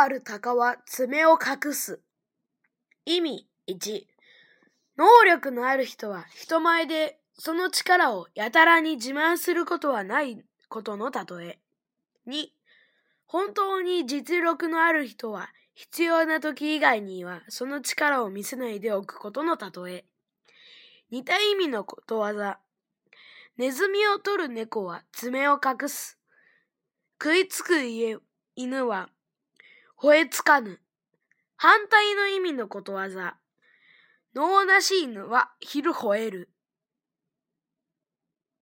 ある鷹は爪を隠す。意味1。能力のある人は人前でその力をやたらに自慢することはないことの例え。2、本当に実力のある人は必要な時以外にはその力を見せないでおくことの例え。似た意味のことわざ。ネズミを取る猫は爪を隠す。食いつく家犬は吠えつかぬ。反対の意味のことわざ。脳なし犬は昼吠える。